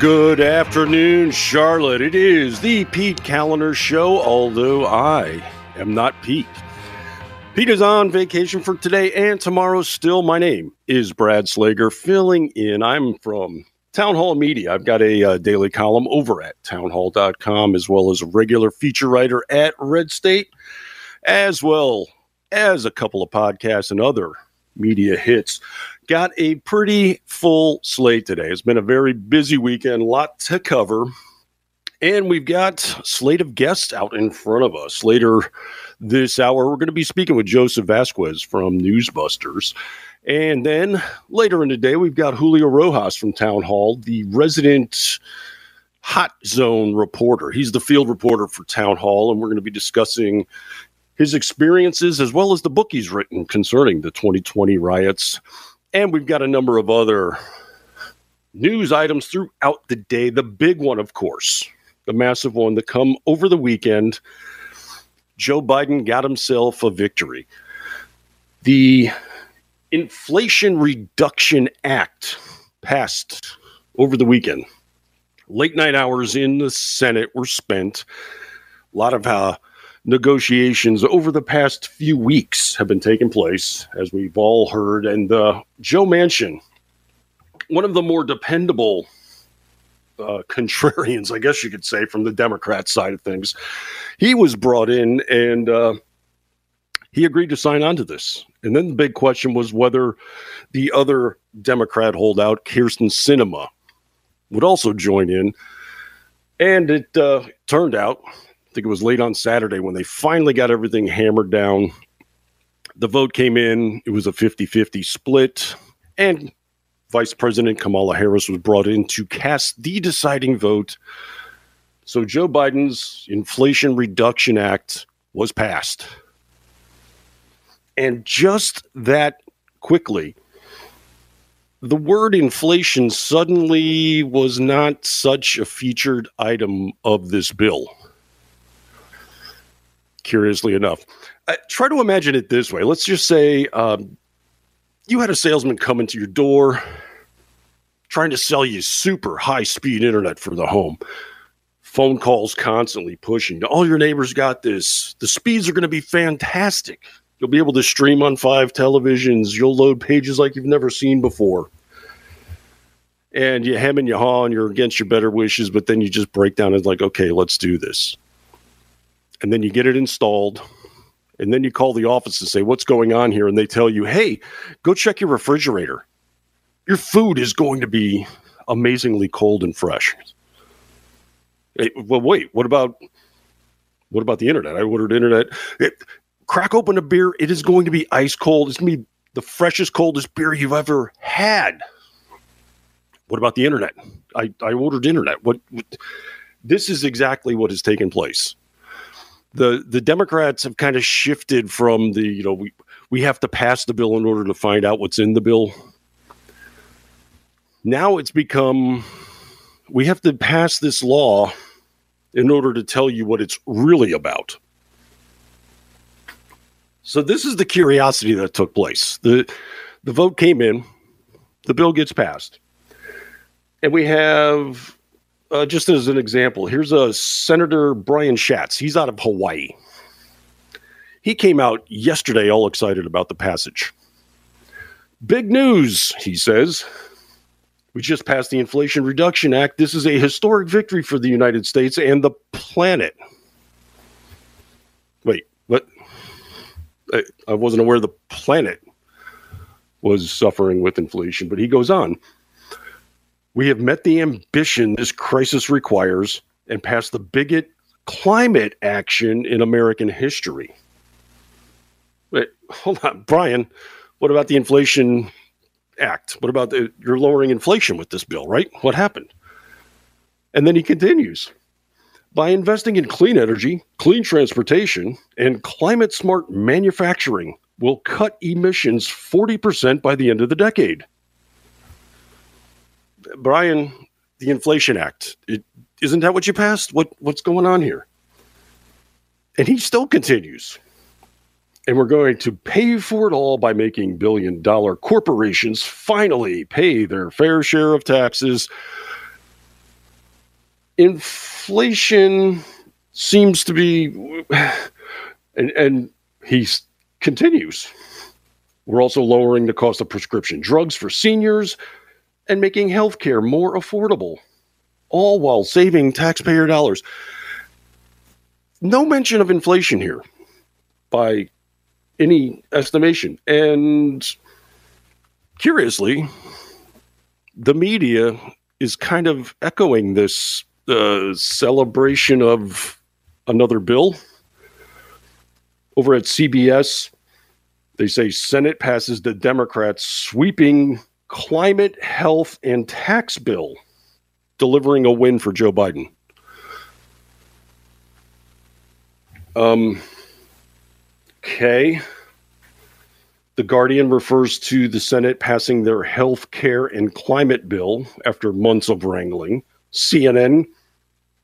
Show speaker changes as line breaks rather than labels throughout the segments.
Good afternoon, Charlotte. It is the Pete Kaliner Show, although I am not Pete. Pete is on vacation for today and tomorrow still. My name is Brad Slager, filling in. I'm from Town Hall Media. I've got a uh, daily column over at townhall.com, as well as a regular feature writer at Red State, as well as a couple of podcasts and other media hits. Got a pretty full slate today. It's been a very busy weekend, a lot to cover. And we've got a slate of guests out in front of us. Later this hour, we're going to be speaking with Joseph Vasquez from Newsbusters. And then later in the day, we've got Julio Rojas from Town Hall, the resident hot zone reporter. He's the field reporter for Town Hall, and we're going to be discussing his experiences as well as the book he's written concerning the 2020 riots. And we've got a number of other news items throughout the day. The big one, of course, the massive one that come over the weekend. Joe Biden got himself a victory. The Inflation Reduction Act passed over the weekend. Late night hours in the Senate were spent. A lot of uh, negotiations over the past few weeks have been taking place, as we've all heard. And uh, Joe Manchin, one of the more dependable uh, contrarians, I guess you could say, from the Democrat side of things, he was brought in and uh, he agreed to sign on to this. And then the big question was whether the other Democrat holdout, Kyrsten Sinema, would also join in. And it uh, turned out think it was late on Saturday when they finally got everything hammered down. The vote came in, it was a 50 50 split, and Vice President Kamala Harris was brought in to cast the deciding vote. So Joe Biden's Inflation Reduction Act was passed. And just that quickly, the word inflation suddenly was not such a featured item of this bill curiously enough. Uh, try to imagine it this way. Let's just say um, you had a salesman come into your door trying to sell you super high speed internet for the home. Phone calls constantly pushing. All your neighbors got this. The speeds are going to be fantastic. You'll be able to stream on five televisions. You'll load pages like you've never seen before. And you hem and you haw and you're against your better wishes, but then you just break down and like, okay, let's do this and then you get it installed and then you call the office and say what's going on here? And they tell you hey go check your refrigerator. Your food is going to be amazingly cold and fresh. Hey, well wait what about what about the internet? I ordered internet. It, crack open a beer it is going to be ice cold. It's going to be the freshest coldest beer you've ever had. What about the internet? I, I ordered internet. What, what this is exactly what has taken place the the Democrats have kind of shifted from the you know we we have to pass the bill in order to find out what's in the bill. Now it's become we have to pass this law in order to tell you what it's really about. So this is the curiosity that took place. The the vote came in, the bill gets passed. And we have uh, just as an example, here's a Senator Brian Schatz. He's out of Hawaii. He came out yesterday all excited about the passage. Big news, he says. We just passed the Inflation Reduction Act. This is a historic victory for the United States and the planet. Wait, what? I, I wasn't aware the planet was suffering with inflation, but he goes on. We have met the ambition this crisis requires and passed the biggest climate action in American history. Wait, hold on, Brian. What about the Inflation Act? What about the, you're lowering inflation with this bill, right? What happened? And then he continues by investing in clean energy, clean transportation, and climate smart manufacturing will cut emissions 40% by the end of the decade. Brian, the Inflation Act, is not that what you passed? What what's going on here? And he still continues. And we're going to pay for it all by making billion dollar corporations finally pay their fair share of taxes. inflation seems to be, and, and he continues. We're also lowering the cost of prescription drugs for seniors and making healthcare more affordable, all while saving taxpayer dollars. No mention of inflation here by any estimation. And curiously, the media is kind of echoing this uh, celebration of another bill. Over at CBS, they say Senate passes the Democrats' sweeping climate, health, and tax bill, delivering a win for Joe Biden. Um, okay. The Guardian refers to the Senate passing their health care and climate bill after months of wrangling. CNN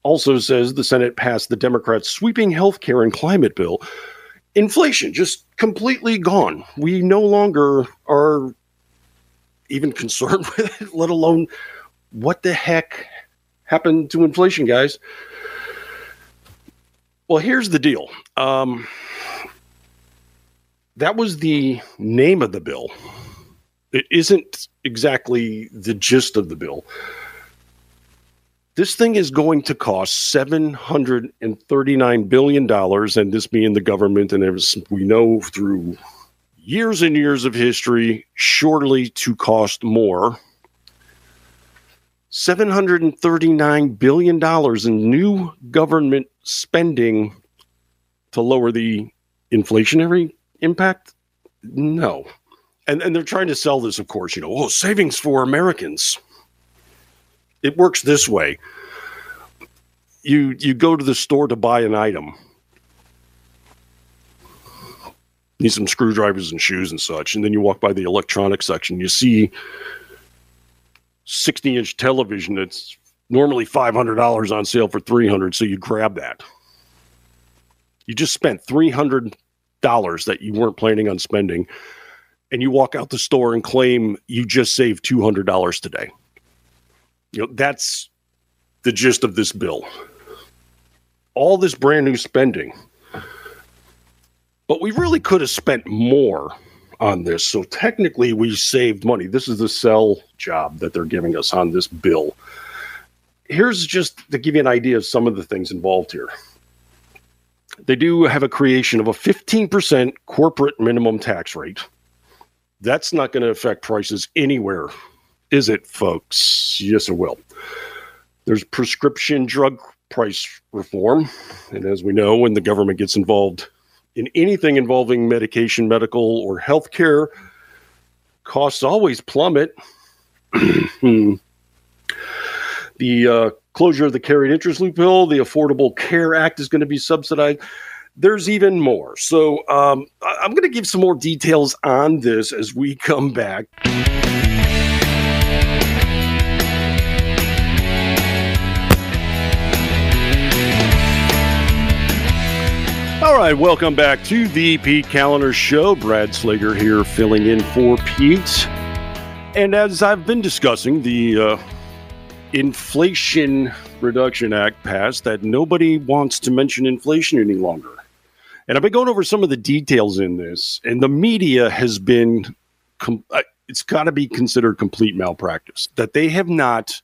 also says the Senate passed the Democrats' sweeping health care and climate bill. Inflation just completely gone. We no longer are even concerned with it, let alone what the heck happened to inflation, guys. Well, here's the deal. Um, that was the name of the bill. It isn't exactly the gist of the bill. This thing is going to cost $739 billion, and this being the government, and as we know through years and years of history, surely to cost more. $739 billion in new government spending to lower the inflationary impact? No. And and they're trying to sell this, of course, you know, oh, savings for Americans. It works this way. You you go to the store to buy an item. Need some screwdrivers and shoes and such, and then you walk by the electronics section. You see 60 inch television that's normally $500 on sale for 300 so you grab that. You just spent 300 dollars that you weren't planning on spending and you walk out the store and claim you just saved $200 today. You know that's the gist of this bill. All this brand new spending but we really could have spent more on this so technically we saved money this is the sell job that they're giving us on this bill here's just to give you an idea of some of the things involved here they do have a creation of a 15% corporate minimum tax rate. That's not going to affect prices anywhere, is it, folks? Yes, it will. There's prescription drug price reform. And as we know, when the government gets involved in anything involving medication, medical, or healthcare, costs always plummet. Hmm. the uh, closure of the carried interest loophole, the Affordable Care Act is going to be subsidized. There's even more. So um, I'm going to give some more details on this as we come back. Right, welcome back to the Pete Kaliner Show. Brad Slager here filling in for Pete. And as I've been discussing, the uh, Inflation Reduction Act passed that nobody wants to mention inflation any longer. And I've been going over some of the details in this, and the media has been, com- uh, it's got to be considered complete malpractice that they have not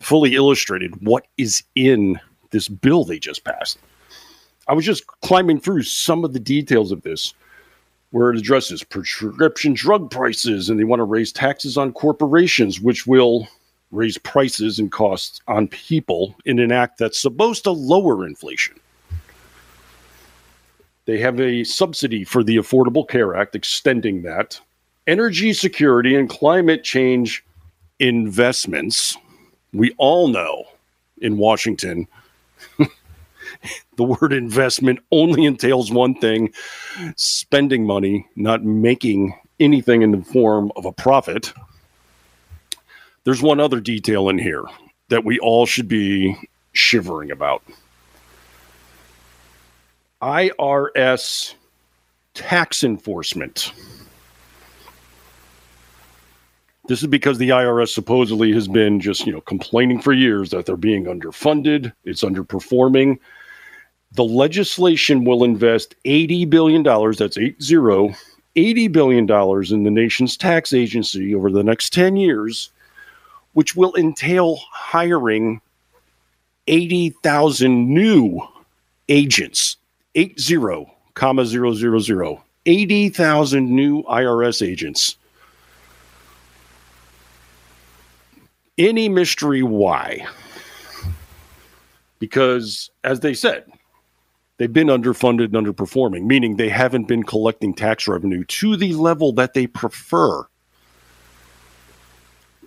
fully illustrated what is in this bill they just passed. I was just climbing through some of the details of this where it addresses prescription drug prices and they want to raise taxes on corporations, which will raise prices and costs on people in an act that's supposed to lower inflation. They have a subsidy for the Affordable Care Act, extending that. Energy security and climate change investments. We all know in Washington, the word investment only entails one thing spending money, not making anything in the form of a profit. There's one other detail in here that we all should be shivering about. IRS tax enforcement. This is because the IRS supposedly has been just, you know, complaining for years that they're being underfunded, it's underperforming. The legislation will invest $80 billion, that's eight zero, $80 billion in the nation's tax agency over the next 10 years, which will entail hiring 80,000 new agents, 80, comma 000, 80,000 new IRS agents. Any mystery why? Because, as they said, they've been underfunded and underperforming, meaning they haven't been collecting tax revenue to the level that they prefer.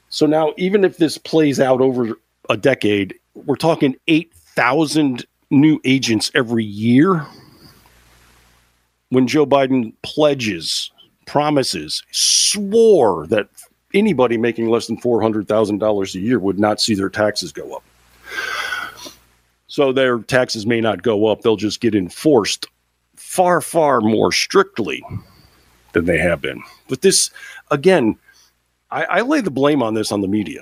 So now, even if this plays out over a decade, we're talking 8,000 new agents every year. When Joe Biden pledges, promises, swore that anybody making less than $400,000 a year would not see their taxes go up. So their taxes may not go up, they'll just get enforced far, far more strictly than they have been. But this, again, I, I lay the blame on this on the media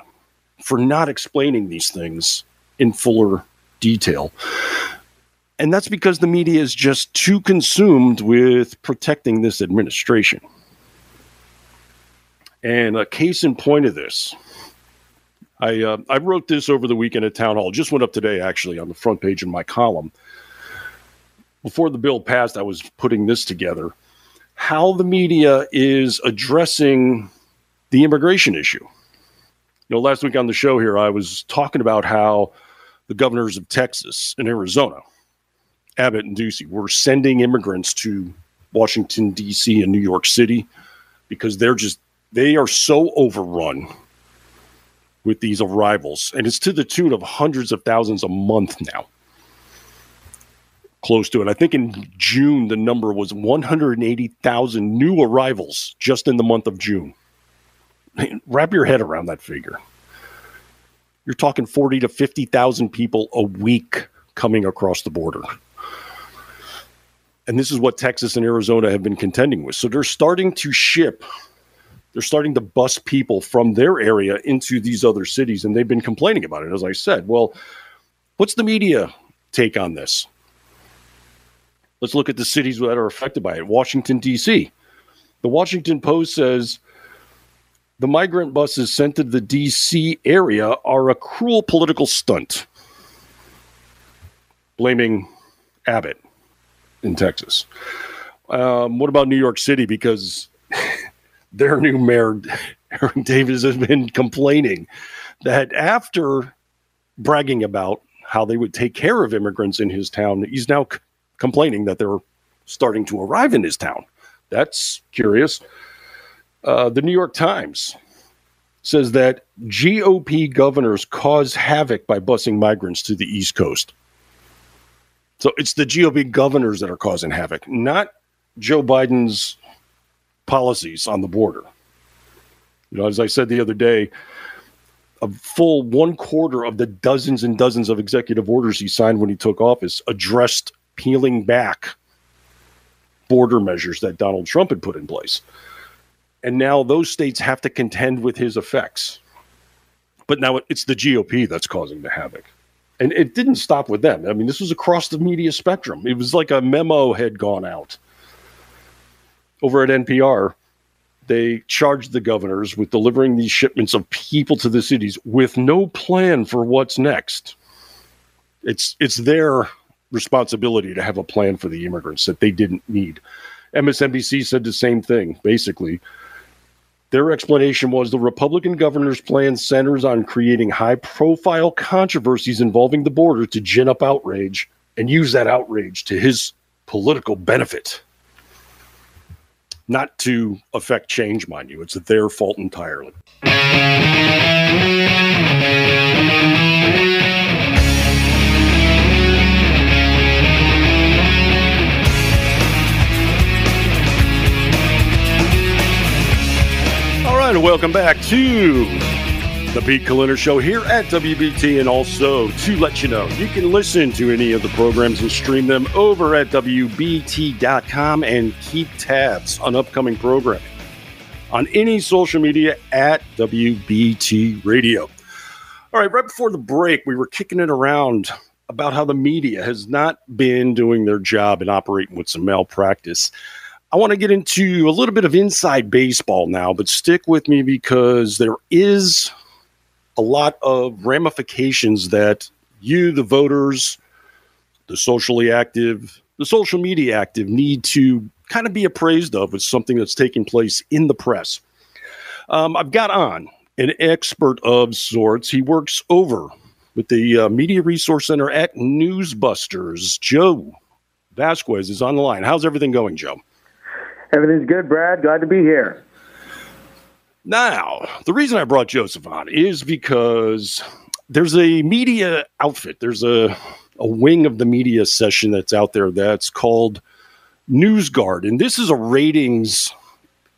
for not explaining these things in fuller detail. And that's because the media is just too consumed with protecting this administration. And a case in point of this I uh, I wrote this over the weekend at town hall. Just went up today, actually, on the front page of my column. Before the bill passed, I was putting this together. How the media is addressing the immigration issue. You know, last week on the show here, I was talking about how the governors of Texas and Arizona, Abbott and Ducey, were sending immigrants to Washington D.C. and New York City because they're just they are so overrun with these arrivals, and it's to the tune of hundreds of thousands a month now. Close to it. I think in June, the number was 180,000 new arrivals just in the month of June. Wrap your head around that figure. You're talking 40 to 50,000 people a week coming across the border. And this is what Texas and Arizona have been contending with. So they're starting to ship they're starting to bus people from their area into these other cities, and they've been complaining about it. As I said, well, what's the media take on this? Let's look at the cities that are affected by it. Washington, D.C. The Washington Post says the migrant buses sent to the D.C. area are a cruel political stunt, blaming Abbott in Texas. Um, what about New York City? Because their new mayor, Eric Davis, has been complaining that after bragging about how they would take care of immigrants in his town, he's now c- complaining that they're starting to arrive in his town. That's curious. Uh, the New York Times says that GOP governors cause havoc by busing migrants to the East Coast. So it's the GOP governors that are causing havoc, not Joe Biden's policies on the border. You know, as I said the other day, a full one quarter of the dozens and dozens of executive orders he signed when he took office addressed peeling back border measures that Donald Trump had put in place. And now those states have to contend with his effects. But now it's the GOP that's causing the havoc. And it didn't stop with them. I mean, this was across the media spectrum. It was like a memo had gone out over at NPR, they charged the governors with delivering these shipments of people to the cities with no plan for what's next. It's it's their responsibility to have a plan for the immigrants that they didn't need. MSNBC said the same thing, basically. Their explanation was the Republican governor's plan centers on creating high profile controversies involving the border to gin up outrage and use that outrage to his political benefit not to affect change, mind you. It's their fault entirely. All right, welcome back to the Pete Kaliner Show here at WBT, and also to let you know, you can listen to any of the programs and stream them over at WBT.com and keep tabs on upcoming programming. on any social media at WBT Radio. All right, right before the break, we were kicking it around about how the media has not been doing their job and operating with some malpractice. I want to get into a little bit of inside baseball now, but stick with me because there is a lot of ramifications that you, the voters, the socially active, the social media active, need to kind of be appraised of with something that's taking place in the press. Um, I've got on an expert of sorts. He works over with the uh, Media Resource Center at Newsbusters. Joe Vasquez is on the line. How's everything going, Joe?
Everything's good, Brad. Glad to be here.
Now, the reason I brought Joseph on is because there's a media outfit. There's a, a wing of the media session that's out there that's called NewsGuard. And this is a ratings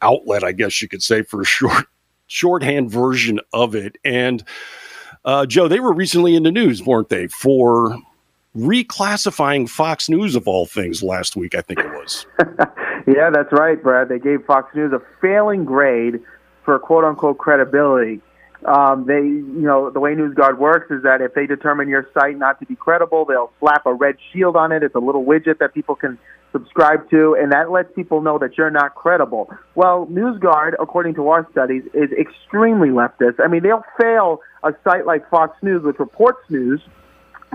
outlet, I guess you could say, for a short shorthand version of it. And uh, Joe, they were recently in the news, weren't they, for reclassifying Fox News of all things last week, I think it was.
yeah, that's right, Brad. They gave Fox News a failing grade for quote unquote credibility. Um, they, you know, the way NewsGuard works is that if they determine your site not to be credible, they'll slap a red shield on it. It's a little widget that people can subscribe to, and that lets people know that you're not credible. Well, NewsGuard, according to our studies, is extremely leftist. I mean, they'll fail a site like Fox News, which reports news,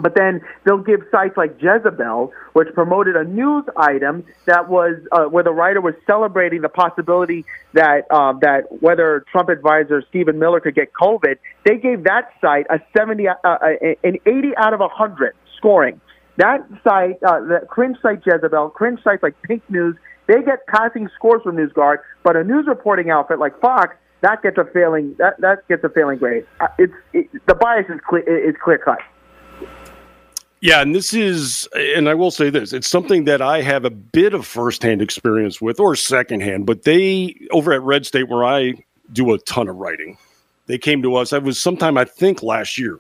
but then they'll give sites like Jezebel, which promoted a news item that was uh, where the writer was celebrating the possibility that um, that whether Trump advisor Stephen Miller could get COVID. They gave that site a seventy, uh, uh an eighty out of hundred scoring. That site, uh, the cringe site Jezebel, cringe sites like Pink News, they get passing scores from NewsGuard, but a news reporting outfit like Fox that gets a failing that that gets a failing grade. Uh, it's it, the bias is clear is clear cut.
Yeah, and this is, and I will say this: it's something that I have a bit of firsthand experience with, or secondhand. But they over at Red State, where I do a ton of writing, they came to us. I was sometime I think last year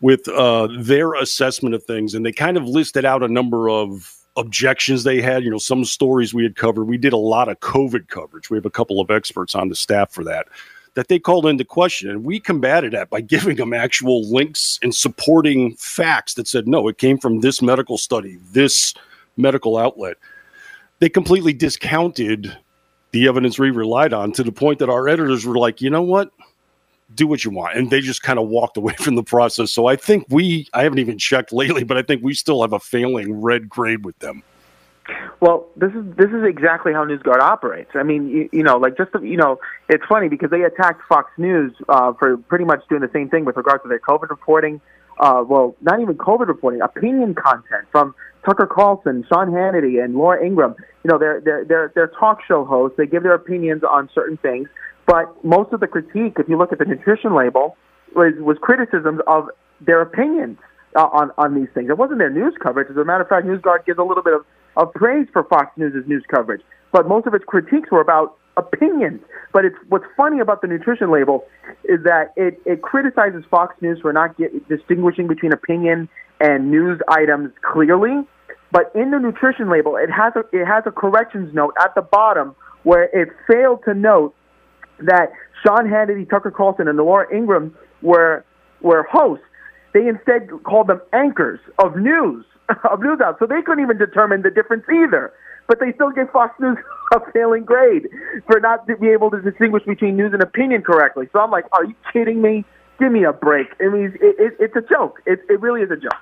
with uh, their assessment of things, and they kind of listed out a number of objections they had. You know, some stories we had covered. We did a lot of COVID coverage. We have a couple of experts on the staff for that that they called into question. And we combated that by giving them actual links and supporting facts that said, no, it came from this medical study, this medical outlet. They completely discounted the evidence we relied on to the point that our editors were like, you know what? Do what you want. And they just kind of walked away from the process. So I think we, I haven't even checked lately, but I think we still have a failing red grade with them.
Well, this is this is exactly how NewsGuard operates. I mean, you, you know, like just you know, it's funny because they attacked Fox News uh, for pretty much doing the same thing with regards to their COVID reporting. Uh, well, not even COVID reporting, opinion content from Tucker Carlson, Sean Hannity, and Laura Ingraham. You know, they're they're they're, they're talk show hosts. They give their opinions on certain things, but most of the critique, if you look at the nutrition label, was was criticisms of their opinions uh, on on these things. It wasn't their news coverage. As a matter of fact, NewsGuard gives a little bit of of praise for Fox News' news coverage, but most of its critiques were about opinions. But it's what's funny about the nutrition label is that it, it criticizes Fox News for not get, distinguishing between opinion and news items clearly. But in the nutrition label, it has a it has a corrections note at the bottom where it failed to note that Sean Hannity, Tucker Carlson, and Laura Ingraham were were hosts. They instead called them anchors of news. of news out. So they couldn't even determine the difference either. But they still gave Fox News a failing grade for not to be able to distinguish between news and opinion correctly. So I'm like, are you kidding me? Give me a break. I mean, it, it, it's a joke. It, it really is a joke.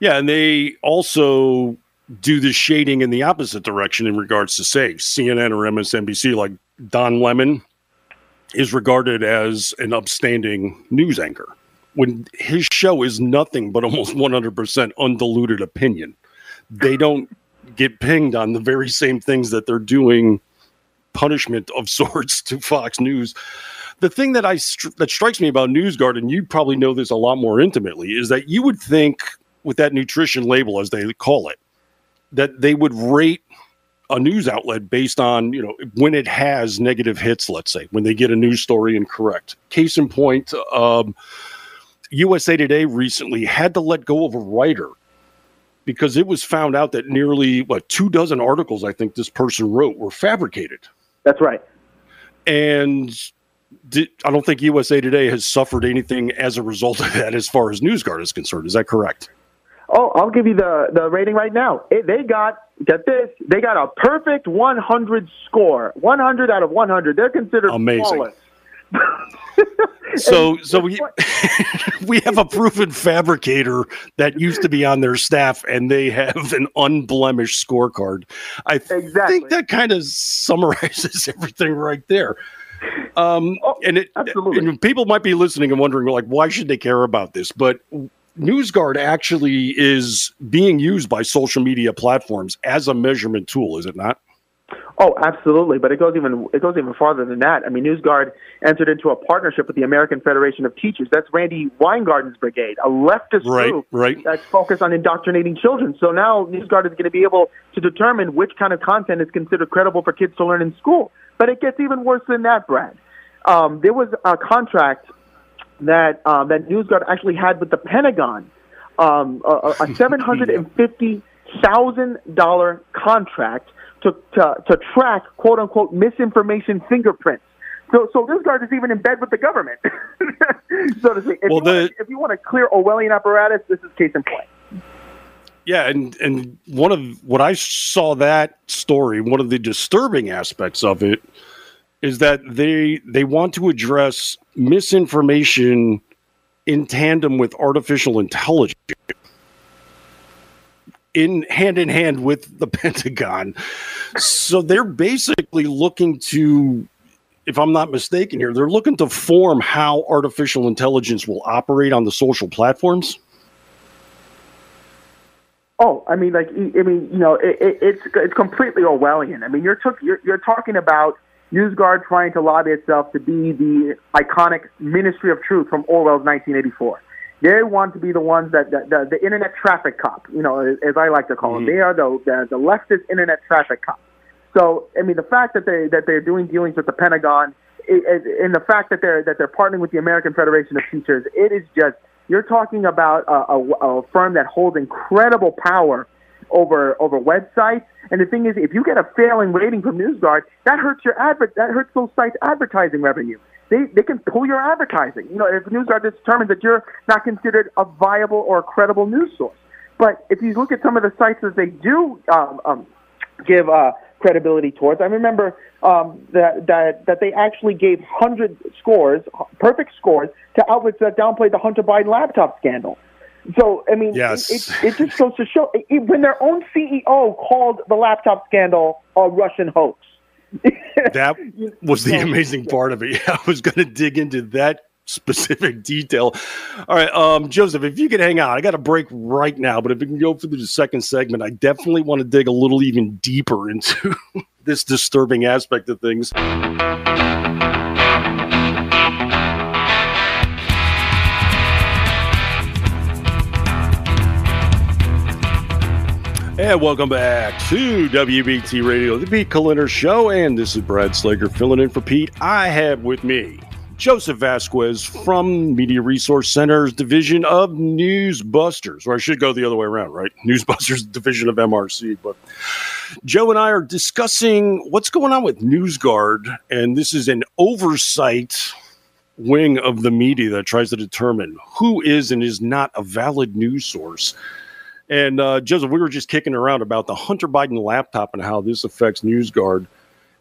Yeah, and they also do the shading in the opposite direction in regards to, say, CNN or MSNBC. Like Don Lemon is regarded as an upstanding news anchor when his show is nothing but almost 100% undiluted opinion. They don't get pinged on the very same things that they're doing punishment of sorts to Fox News. The thing that I that strikes me about NewsGuard, and you probably know this a lot more intimately, is that you would think with that nutrition label, as they call it, that they would rate a news outlet based on you know when it has negative hits. Let's say when they get a news story incorrect. Case in point. Um, USA Today recently had to let go of a writer because it was found out that nearly what two dozen articles I think this person wrote were fabricated.
That's right.
and did, I don't think USA Today has suffered anything as a result of that, as far as NewsGuard is concerned. Is that correct?
Oh, I'll give you the the rating right now. It, they got get this, they got a perfect 100 score, 100 out of 100. They're considered
amazing.
Flawless.
so so we we have a proven fabricator that used to be on their staff and they have an unblemished scorecard i exactly. think that kind of summarizes everything right there um oh, and it absolutely. and people might be listening and wondering like why should they care about this but NewsGuard actually is being used by social media platforms as a measurement tool, is it not?
Oh, absolutely. But it goes even it goes even farther than that. I mean, NewsGuard entered into a partnership with the American Federation of Teachers. That's Randi Weingarten's brigade, a leftist
right,
group
right.
that's focused on indoctrinating children. So now NewsGuard is going to be able to determine which kind of content is considered credible for kids to learn in school. But it gets even worse than that, Brad. Um, there was a contract that um, that NewsGuard actually had with the Pentagon, um, a, a seven hundred and fifty thousand dollar contract to, to to track quote unquote misinformation fingerprints. So, so this guard is even in bed with the government, so to speak. If, well, you the, want, if you want a clear Orwellian apparatus, this is case in point.
Yeah, and and one of what I saw that story, one of the disturbing aspects of it is that they they want to address misinformation in tandem with artificial intelligence in hand in hand with the Pentagon. So they're basically looking to if I'm not mistaken here, they're looking to form how artificial intelligence will operate on the social platforms.
Oh, I mean, like, I mean, you know, it, it, it's it's completely Orwellian. I mean, you're, took, you're you're talking about NewsGuard trying to lobby itself to be the iconic Ministry of Truth from Orwell's 1984. They want to be the ones that, that the, the internet traffic cop, you know, as I like to call mm-hmm. them. They are the, the the leftist internet traffic cop. So, I mean, the fact that they that they're doing dealings with the Pentagon, and the fact that they're that they're partnering with the American Federation of Teachers, it is just you're talking about a, a, a firm that holds incredible power over over websites. And the thing is, if you get a failing rating from NewsGuard, that hurts your advert that hurts those sites' advertising revenue. They they can pull your advertising. You know, if news NewsGuard determines that you're not considered a viable or a credible news source. But if you look at some of the sites that they do um, um, give uh, credibility towards, I remember um, that that that they actually gave hundred scores, perfect scores, to outlets that downplayed the Hunter Biden laptop scandal. So I mean,
yes.
it, it, it just goes to show it, when their own CEO called the laptop scandal a Russian hoax.
That was the amazing part of it. I was going to dig into that specific detail. All right, um, Joseph, if you could hang out, I got a break right now, but if we can go through the second segment, I definitely want to dig a little even deeper into this disturbing aspect of things. And welcome back to WBT Radio, the Pete Kaliner Show. And this is Brad Slager filling in for Pete. I have with me Joseph Vasquez from Media Resource Center's division of Newsbusters, or I should go the other way around, right? Newsbusters division of MRC. But Joe and I are discussing what's going on with NewsGuard, and this is an oversight wing of the media that tries to determine who is and is not a valid news source. And uh, Joseph, we were just kicking around about the Hunter Biden laptop and how this affects NewsGuard.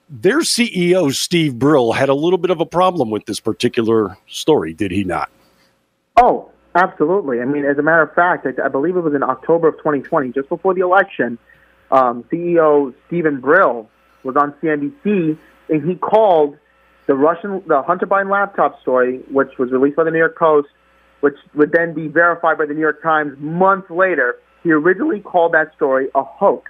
Their CEO, Steve Brill, had a little bit of a problem with this particular story, did he not?
Oh, absolutely. I mean, as a matter of fact, I, I believe it was in October of 2020, just before the election, um, CEO Steven Brill was on CNBC and he called the Russian, the Hunter Biden laptop story, which was released by the New York Post, which would then be verified by the New York Times months later he originally called that story a hoax.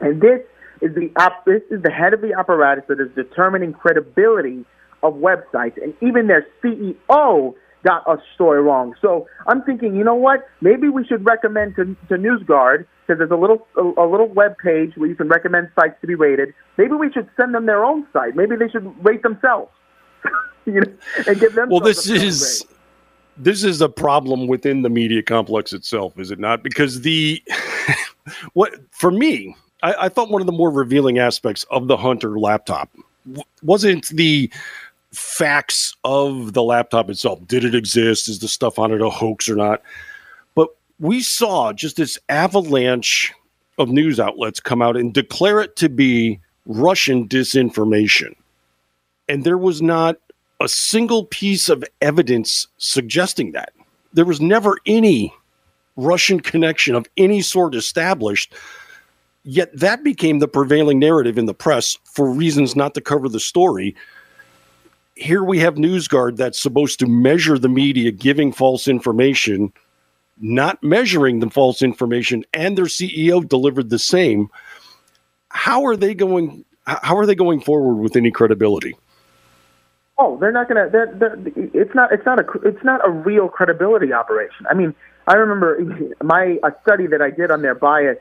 And this is the op- this is the head of the apparatus that is determining credibility of websites, and even their CEO got a story wrong. So I'm thinking, you know what? Maybe we should recommend to, to NewsGuard because there's a little a, a little web page where you can recommend sites to be rated. Maybe we should send them their own site. Maybe they should rate themselves. you know, and give them.
Well, this is this is a problem within the media complex itself, is it not? Because the what for me, I, I, thought one of the more revealing aspects of the Hunter laptop wasn't the facts of the laptop itself. Did it exist? Is the stuff on it a hoax or not? But we saw just this avalanche of news outlets come out and declare it to be Russian disinformation. And there was not a single piece of evidence suggesting that. There was never any Russian connection of any sort established. Yet that became the prevailing narrative in the press for reasons not to cover the story. Here we have NewsGuard that's supposed to measure the media giving false information, not measuring the false information, and their CEO delivered the same. How are they going? How are they going forward with any credibility?
Oh, they're not going to. It's not. It's not a. It's not a real credibility operation. I mean, I remember my a study that I did on their bias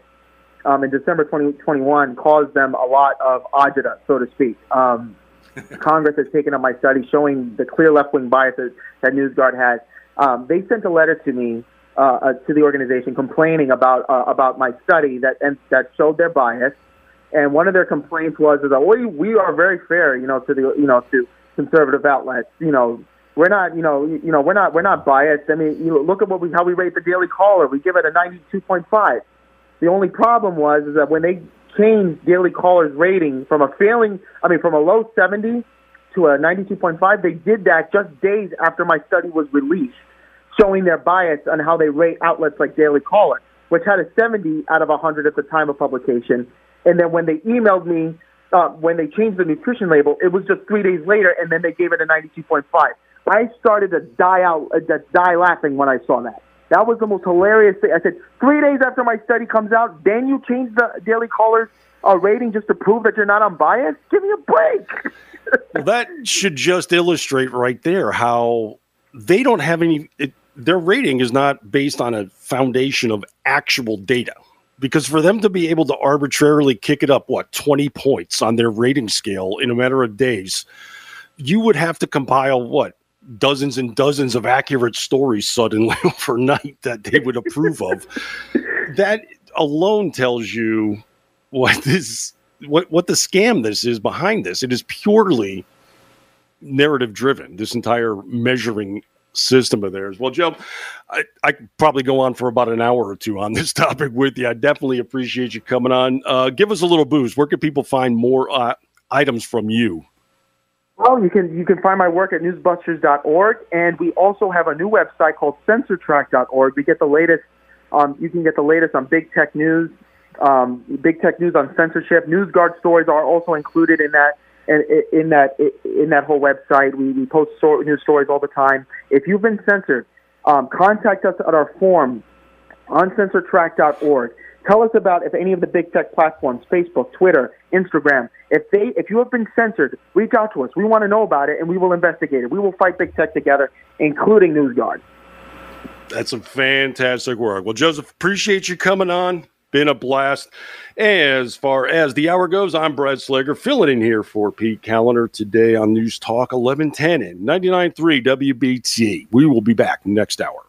um, in December 2021 caused them a lot of agita, so to speak. Um, Congress has taken up my study showing the clear left wing biases that NewsGuard has. Um, they sent a letter to me uh, uh, to the organization complaining about uh, about my study that and that showed their bias. And one of their complaints was is that we we are very fair, you know, to the you know to conservative outlets. You know, we're not, you know, you know, we're not, we're not biased. I mean, you know, look at what we, how we rate the Daily Caller. We give it a 92.5. The only problem was is that when they changed Daily Caller's rating from a failing, I mean, from a low 70 to a 92.5, they did that just days after my study was released, showing their bias on how they rate outlets like Daily Caller, which had a 70 out of 100 at the time of publication. And then when they emailed me, uh, when they changed the nutrition label, it was just three days later, and then they gave it a 92.5. I started to die out, uh, to die laughing when I saw that. That was the most hilarious thing. I said, three days after my study comes out, then you change the Daily Caller's uh, rating just to prove that you're not unbiased? Give me a break.
well, that should just illustrate right there how they don't have any. It, their rating is not based on a foundation of actual data. Because for them to be able to arbitrarily kick it up, what, 20 points on their rating scale in a matter of days, you would have to compile what, dozens and dozens of accurate stories suddenly overnight that they would approve of. That alone tells you what this what what the scam this is behind this. It is purely narrative driven. This entire measuring system of theirs. Well, Joe, I, I probably go on for about an hour or two on this topic with you. I definitely appreciate you coming on. Uh, give us a little boost. Where can people find more uh, items from you?
Well, you can you can find my work at newsbusters.org, and we also have a new website called censortrack.org. We get the latest. Um, you can get the latest on big tech news, um, big tech news on censorship. NewsGuard stories are also included in that. And in that in that whole website, we, we post news stories all the time. If you've been censored, um, contact us at our form on censortrack.org. Tell us about if any of the big tech platforms, Facebook, Twitter, Instagram, if they if you have been censored, reach out to us. We want to know about it and we will investigate it. We will fight big tech together, including NewsGuard.
That's some fantastic work. Well, Joseph, appreciate you coming on. Been a blast. As far as the hour goes, I'm Brad Slager, filling in here for Pete Kaliner today on News Talk 1110 and 99.3 WBT. We will be back next hour.